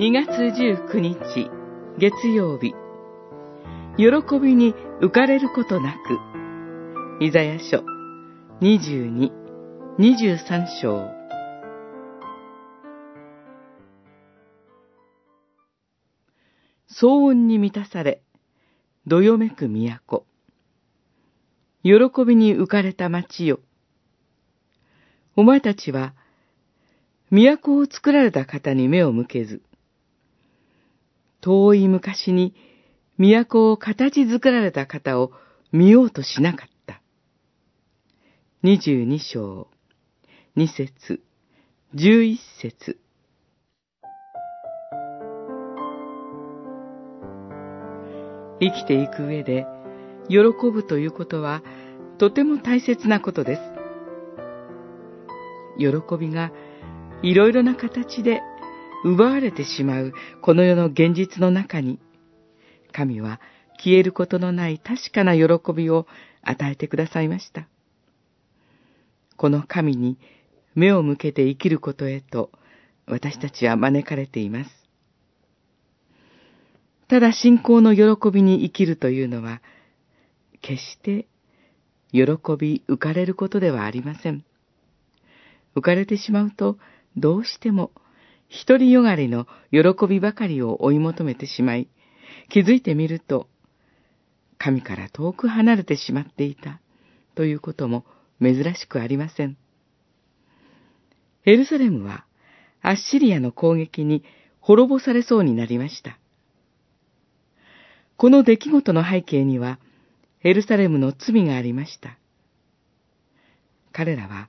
2月19日月曜日喜びに浮かれることなくイザヤ書22、23章騒音に満たされ、どよめく都。喜びに浮かれた町よ。お前たちは、都を作られた方に目を向けず、遠い昔に都を形作られた方を見ようとしなかった。二十二章、二節、十一節。生きていく上で、喜ぶということは、とても大切なことです。喜びが、いろいろな形で奪われてしまうこの世の現実の中に、神は消えることのない確かな喜びを与えてくださいました。この神に目を向けて生きることへと私たちは招かれています。ただ信仰の喜びに生きるというのは、決して喜び浮かれることではありません。浮かれてしまうと、どうしても独りよがりの喜びばかりを追い求めてしまい、気づいてみると、神から遠く離れてしまっていたということも珍しくありません。エルサレムはアッシリアの攻撃に滅ぼされそうになりました。この出来事の背景には、エルサレムの罪がありました。彼らは、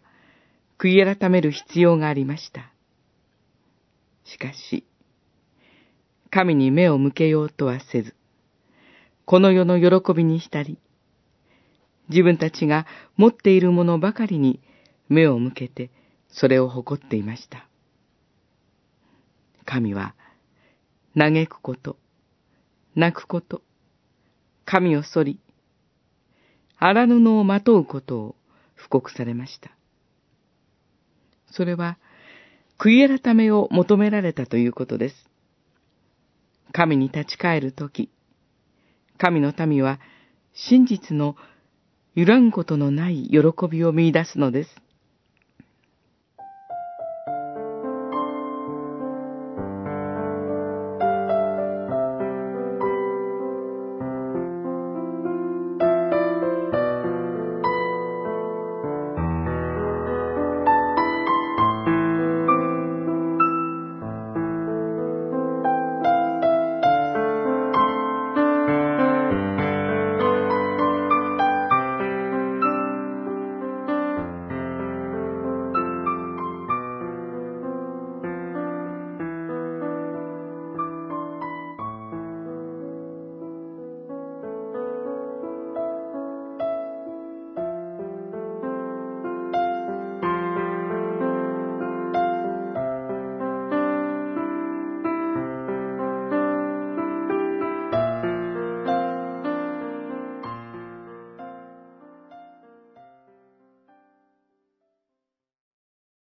悔い改める必要がありました。しかし、神に目を向けようとはせず、この世の喜びに浸り、自分たちが持っているものばかりに目を向けて、それを誇っていました。神は、嘆くこと、泣くこと、神を反り、荒布をまとうことを布告されました。それは、悔い改めを求められたということです。神に立ち返るとき、神の民は真実の揺らぐことのない喜びを見出すのです。